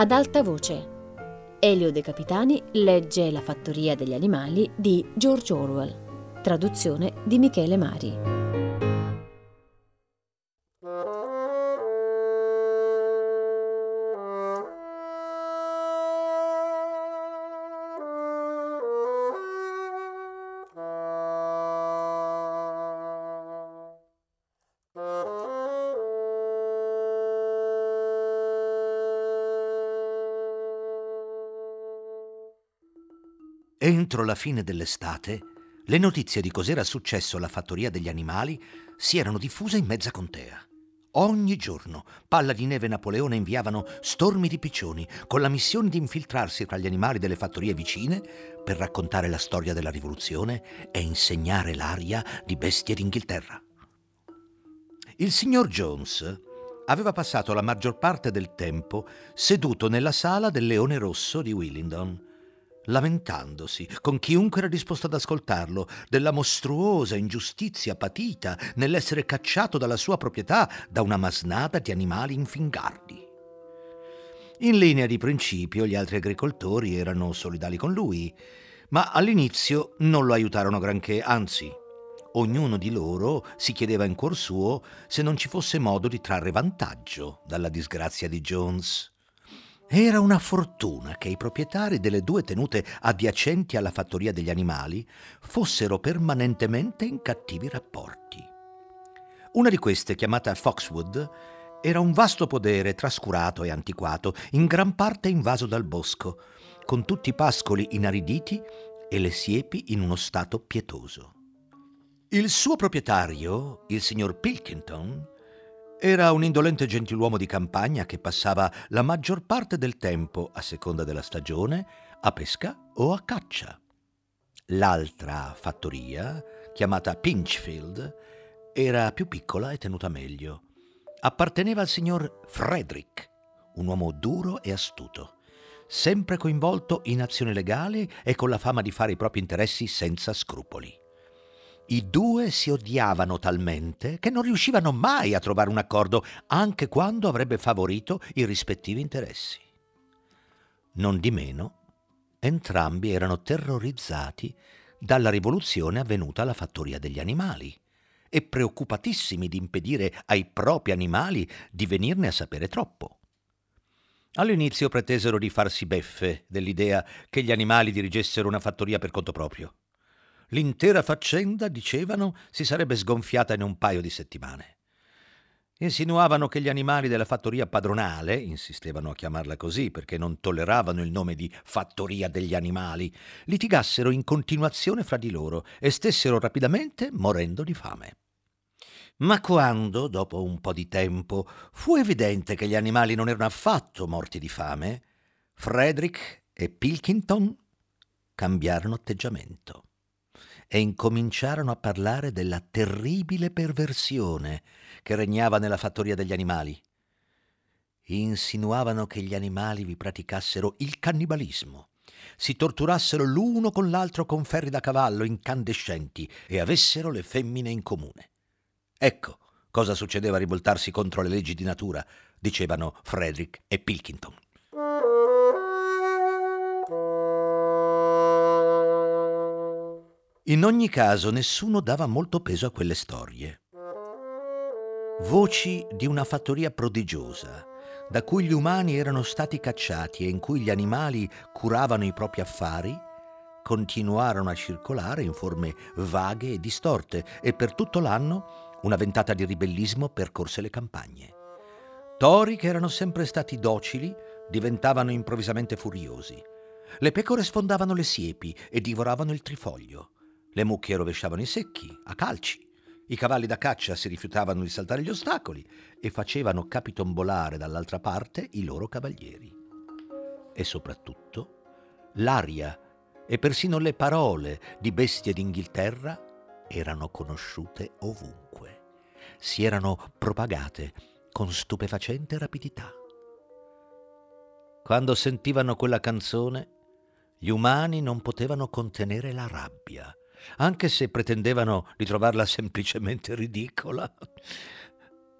ad alta voce. Elio De Capitani legge La fattoria degli animali di George Orwell, traduzione di Michele Mari. Entro la fine dell'estate, le notizie di cos'era successo alla fattoria degli animali si erano diffuse in mezza contea. Ogni giorno Palla di Neve e Napoleone inviavano stormi di piccioni con la missione di infiltrarsi tra gli animali delle fattorie vicine per raccontare la storia della rivoluzione e insegnare l'aria di bestie d'Inghilterra. Il signor Jones aveva passato la maggior parte del tempo seduto nella sala del Leone Rosso di Willingdon lamentandosi con chiunque era disposto ad ascoltarlo della mostruosa ingiustizia patita nell'essere cacciato dalla sua proprietà da una masnada di animali infingardi. In linea di principio gli altri agricoltori erano solidali con lui, ma all'inizio non lo aiutarono granché, anzi, ognuno di loro si chiedeva in cuor suo se non ci fosse modo di trarre vantaggio dalla disgrazia di Jones. Era una fortuna che i proprietari delle due tenute adiacenti alla fattoria degli animali fossero permanentemente in cattivi rapporti. Una di queste, chiamata Foxwood, era un vasto podere trascurato e antiquato, in gran parte invaso dal bosco, con tutti i pascoli inariditi e le siepi in uno stato pietoso. Il suo proprietario, il signor Pilkington, era un indolente gentiluomo di campagna che passava la maggior parte del tempo, a seconda della stagione, a pesca o a caccia. L'altra fattoria, chiamata Pinchfield, era più piccola e tenuta meglio. Apparteneva al signor Frederick, un uomo duro e astuto, sempre coinvolto in azioni legali e con la fama di fare i propri interessi senza scrupoli. I due si odiavano talmente che non riuscivano mai a trovare un accordo, anche quando avrebbe favorito i rispettivi interessi. Non di meno, entrambi erano terrorizzati dalla rivoluzione avvenuta alla fattoria degli animali e preoccupatissimi di impedire ai propri animali di venirne a sapere troppo. All'inizio pretesero di farsi beffe dell'idea che gli animali dirigessero una fattoria per conto proprio. L'intera faccenda, dicevano, si sarebbe sgonfiata in un paio di settimane. Insinuavano che gli animali della fattoria padronale, insistevano a chiamarla così perché non tolleravano il nome di fattoria degli animali, litigassero in continuazione fra di loro e stessero rapidamente morendo di fame. Ma quando, dopo un po' di tempo, fu evidente che gli animali non erano affatto morti di fame, Frederick e Pilkington cambiarono atteggiamento e incominciarono a parlare della terribile perversione che regnava nella fattoria degli animali. Insinuavano che gli animali vi praticassero il cannibalismo, si torturassero l'uno con l'altro con ferri da cavallo incandescenti e avessero le femmine in comune. Ecco cosa succedeva a rivoltarsi contro le leggi di natura, dicevano Frederick e Pilkington. In ogni caso nessuno dava molto peso a quelle storie. Voci di una fattoria prodigiosa, da cui gli umani erano stati cacciati e in cui gli animali curavano i propri affari, continuarono a circolare in forme vaghe e distorte e per tutto l'anno una ventata di ribellismo percorse le campagne. Tori che erano sempre stati docili diventavano improvvisamente furiosi. Le pecore sfondavano le siepi e divoravano il trifoglio. Le mucche rovesciavano i secchi a calci. I cavalli da caccia si rifiutavano di saltare gli ostacoli e facevano capitombolare dall'altra parte i loro cavalieri. E soprattutto l'aria e persino le parole di bestie d'Inghilterra erano conosciute ovunque. Si erano propagate con stupefacente rapidità. Quando sentivano quella canzone, gli umani non potevano contenere la rabbia anche se pretendevano di trovarla semplicemente ridicola.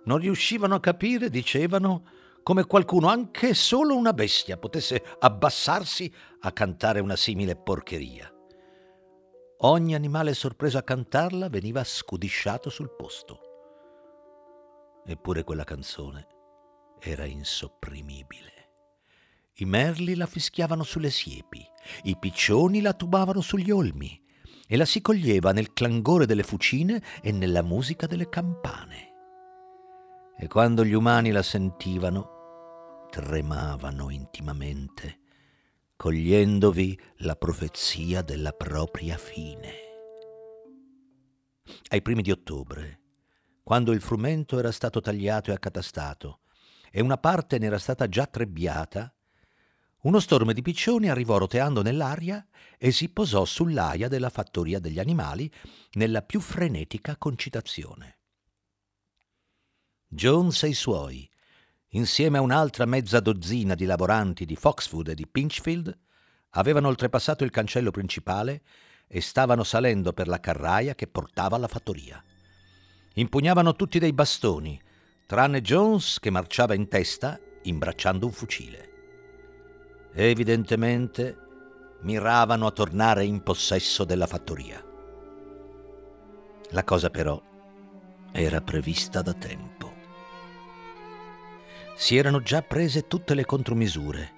Non riuscivano a capire, dicevano, come qualcuno, anche solo una bestia, potesse abbassarsi a cantare una simile porcheria. Ogni animale sorpreso a cantarla veniva scudisciato sul posto. Eppure quella canzone era insopprimibile. I merli la fischiavano sulle siepi, i piccioni la tubavano sugli olmi e la si coglieva nel clangore delle fucine e nella musica delle campane. E quando gli umani la sentivano, tremavano intimamente, cogliendovi la profezia della propria fine. Ai primi di ottobre, quando il frumento era stato tagliato e accatastato e una parte ne era stata già trebbiata, uno stormo di piccioni arrivò roteando nell'aria e si posò sull'aia della fattoria degli animali nella più frenetica concitazione. Jones e i suoi, insieme a un'altra mezza dozzina di lavoranti di Foxwood e di Pinchfield, avevano oltrepassato il cancello principale e stavano salendo per la carraia che portava alla fattoria. Impugnavano tutti dei bastoni, tranne Jones che marciava in testa imbracciando un fucile. Evidentemente miravano a tornare in possesso della fattoria. La cosa però era prevista da tempo. Si erano già prese tutte le contromisure.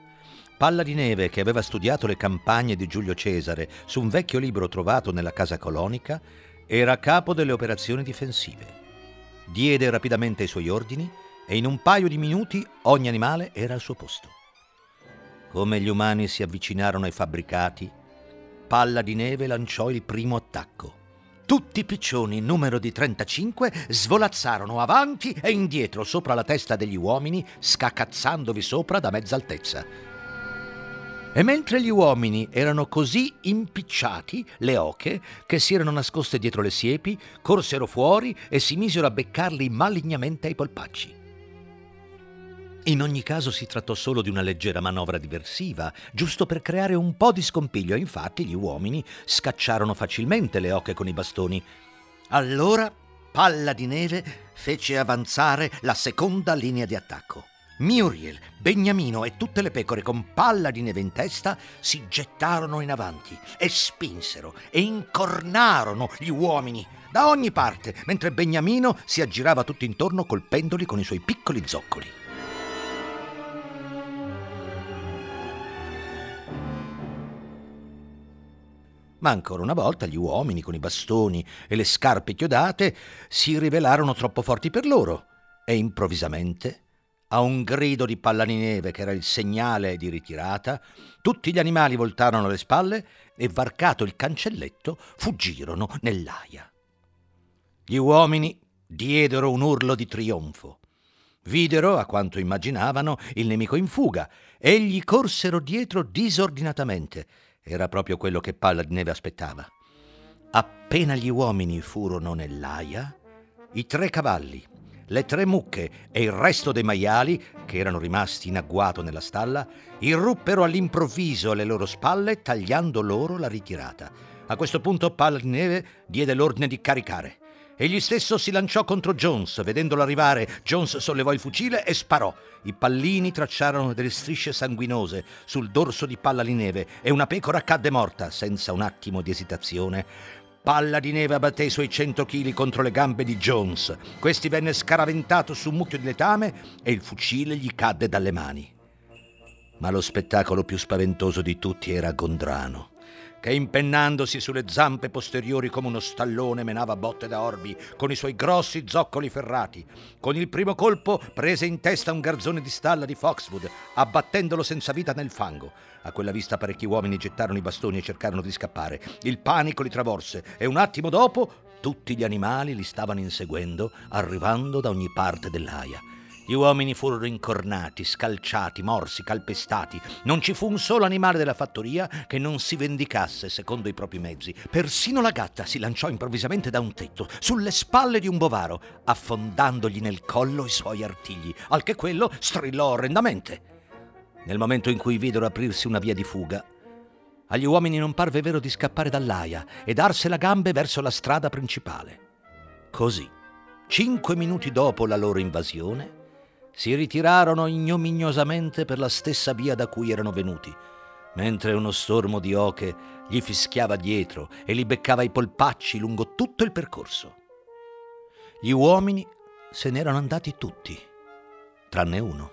Palla di Neve, che aveva studiato le campagne di Giulio Cesare su un vecchio libro trovato nella casa colonica, era capo delle operazioni difensive diede rapidamente i suoi ordini e in un paio di minuti ogni animale era al suo posto. Come gli umani si avvicinarono ai fabbricati, Palla di Neve lanciò il primo attacco. Tutti i piccioni, numero di 35, svolazzarono avanti e indietro sopra la testa degli uomini, scacazzandovi sopra da mezza altezza. E mentre gli uomini erano così impicciati, le oche, che si erano nascoste dietro le siepi, corsero fuori e si misero a beccarli malignamente ai polpacci. In ogni caso si trattò solo di una leggera manovra diversiva, giusto per creare un po' di scompiglio, infatti gli uomini scacciarono facilmente le oche con i bastoni. Allora Palla di Neve fece avanzare la seconda linea di attacco. Muriel, Beniamino e tutte le pecore con palla di neve in testa si gettarono in avanti e spinsero e incornarono gli uomini da ogni parte, mentre Beniamino si aggirava tutto intorno colpendoli con i suoi piccoli zoccoli. Ma ancora una volta gli uomini con i bastoni e le scarpe chiodate si rivelarono troppo forti per loro e improvvisamente a un grido di palla di neve che era il segnale di ritirata, tutti gli animali voltarono le spalle e, varcato il cancelletto, fuggirono nell'aia. Gli uomini diedero un urlo di trionfo. Videro, a quanto immaginavano, il nemico in fuga e gli corsero dietro disordinatamente. Era proprio quello che Palla di Neve aspettava. Appena gli uomini furono nell'aia, i tre cavalli, le tre mucche e il resto dei maiali, che erano rimasti in agguato nella stalla, irruppero all'improvviso alle loro spalle, tagliando loro la ritirata. A questo punto Palla di Neve diede l'ordine di caricare. Egli stesso si lanciò contro Jones. Vedendolo arrivare, Jones sollevò il fucile e sparò. I pallini tracciarono delle strisce sanguinose sul dorso di Palla di Neve e una pecora cadde morta, senza un attimo di esitazione. Palla di neve abbatté i suoi cento chili contro le gambe di Jones. Questi venne scaraventato su un mucchio di letame e il fucile gli cadde dalle mani. Ma lo spettacolo più spaventoso di tutti era Gondrano che impennandosi sulle zampe posteriori come uno stallone menava botte da orbi con i suoi grossi zoccoli ferrati. Con il primo colpo prese in testa un garzone di stalla di Foxwood, abbattendolo senza vita nel fango. A quella vista parecchi uomini gettarono i bastoni e cercarono di scappare. Il panico li travolse e un attimo dopo tutti gli animali li stavano inseguendo, arrivando da ogni parte dell'aia. Gli uomini furono incornati, scalciati, morsi, calpestati. Non ci fu un solo animale della fattoria che non si vendicasse secondo i propri mezzi. Persino la gatta si lanciò improvvisamente da un tetto, sulle spalle di un bovaro, affondandogli nel collo i suoi artigli, al che quello strillò orrendamente. Nel momento in cui videro aprirsi una via di fuga, agli uomini non parve vero di scappare dall'aia e darsela gambe verso la strada principale. Così, cinque minuti dopo la loro invasione, si ritirarono ignominiosamente per la stessa via da cui erano venuti, mentre uno stormo di oche gli fischiava dietro e li beccava i polpacci lungo tutto il percorso. Gli uomini se n'erano andati tutti, tranne uno.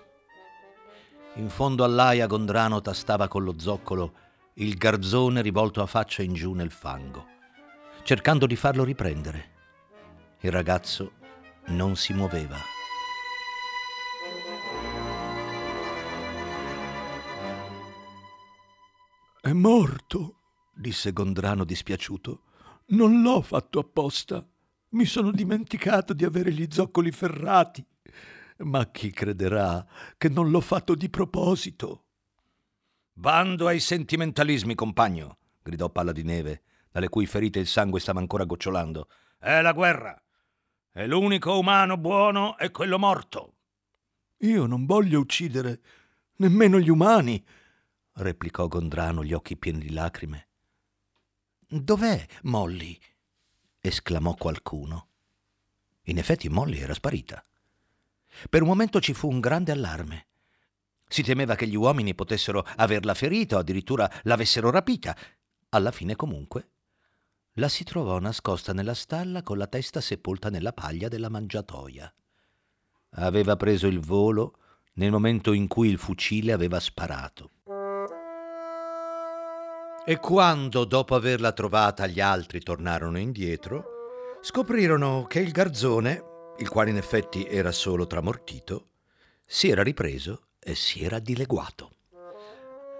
In fondo all'aia Gondrano tastava con lo zoccolo il garzone rivolto a faccia in giù nel fango, cercando di farlo riprendere. Il ragazzo non si muoveva. È morto, disse Gondrano dispiaciuto. Non l'ho fatto apposta. Mi sono dimenticato di avere gli zoccoli ferrati. Ma chi crederà che non l'ho fatto di proposito? Bando ai sentimentalismi, compagno, gridò Palla di Neve, dalle cui ferite il sangue stava ancora gocciolando. È la guerra. E l'unico umano buono è quello morto. Io non voglio uccidere nemmeno gli umani, replicò Gondrano, gli occhi pieni di lacrime. Dov'è Molly? esclamò qualcuno. In effetti Molly era sparita. Per un momento ci fu un grande allarme. Si temeva che gli uomini potessero averla ferita o addirittura l'avessero rapita. Alla fine, comunque, la si trovò nascosta nella stalla con la testa sepolta nella paglia della mangiatoia. Aveva preso il volo nel momento in cui il fucile aveva sparato. E quando, dopo averla trovata, gli altri tornarono indietro, scoprirono che il garzone, il quale in effetti era solo tramortito, si era ripreso e si era dileguato.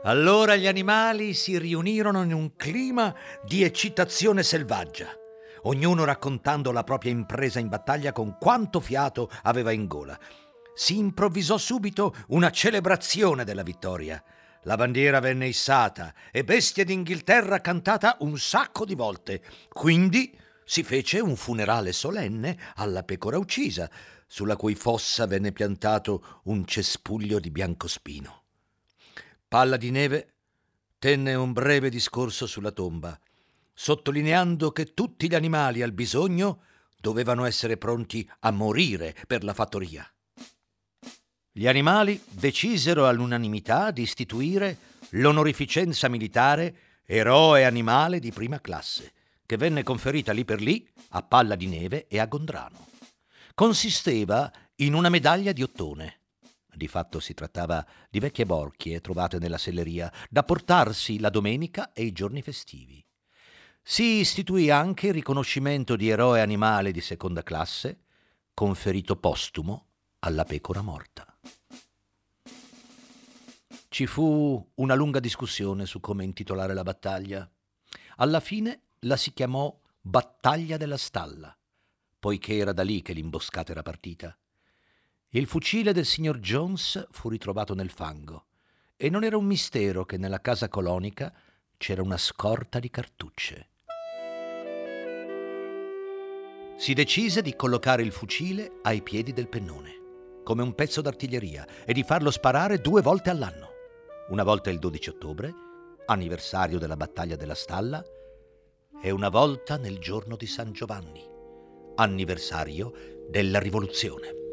Allora gli animali si riunirono in un clima di eccitazione selvaggia, ognuno raccontando la propria impresa in battaglia con quanto fiato aveva in gola. Si improvvisò subito una celebrazione della vittoria. La bandiera venne issata e Bestia d'Inghilterra cantata un sacco di volte. Quindi si fece un funerale solenne alla pecora uccisa, sulla cui fossa venne piantato un cespuglio di biancospino. Palla di Neve tenne un breve discorso sulla tomba, sottolineando che tutti gli animali al bisogno dovevano essere pronti a morire per la fattoria. Gli animali decisero all'unanimità di istituire l'onorificenza militare eroe animale di prima classe, che venne conferita lì per lì a Palla di Neve e a Gondrano consisteva in una medaglia di ottone. Di fatto si trattava di vecchie borchie trovate nella selleria, da portarsi la domenica e i giorni festivi. Si istituì anche il riconoscimento di eroe animale di seconda classe, conferito postumo alla pecora morta. Ci fu una lunga discussione su come intitolare la battaglia. Alla fine la si chiamò Battaglia della Stalla poiché era da lì che l'imboscata era partita. Il fucile del signor Jones fu ritrovato nel fango e non era un mistero che nella casa colonica c'era una scorta di cartucce. Si decise di collocare il fucile ai piedi del pennone, come un pezzo d'artiglieria, e di farlo sparare due volte all'anno. Una volta il 12 ottobre, anniversario della battaglia della Stalla, e una volta nel giorno di San Giovanni anniversario della rivoluzione.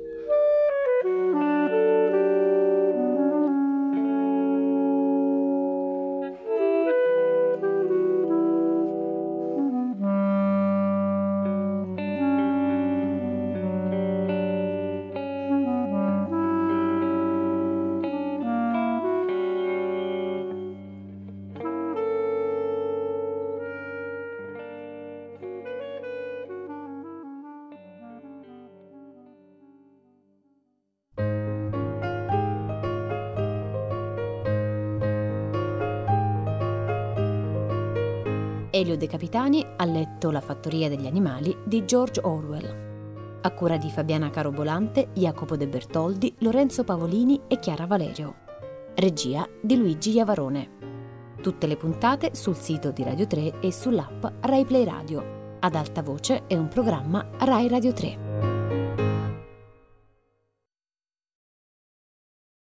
Elio De Capitani ha letto La fattoria degli animali di George Orwell. A cura di Fabiana Carobolante, Jacopo De Bertoldi, Lorenzo Pavolini e Chiara Valerio. Regia di Luigi Iavarone. Tutte le puntate sul sito di Radio 3 e sull'app Rai Play Radio. Ad alta voce è un programma Rai Radio 3.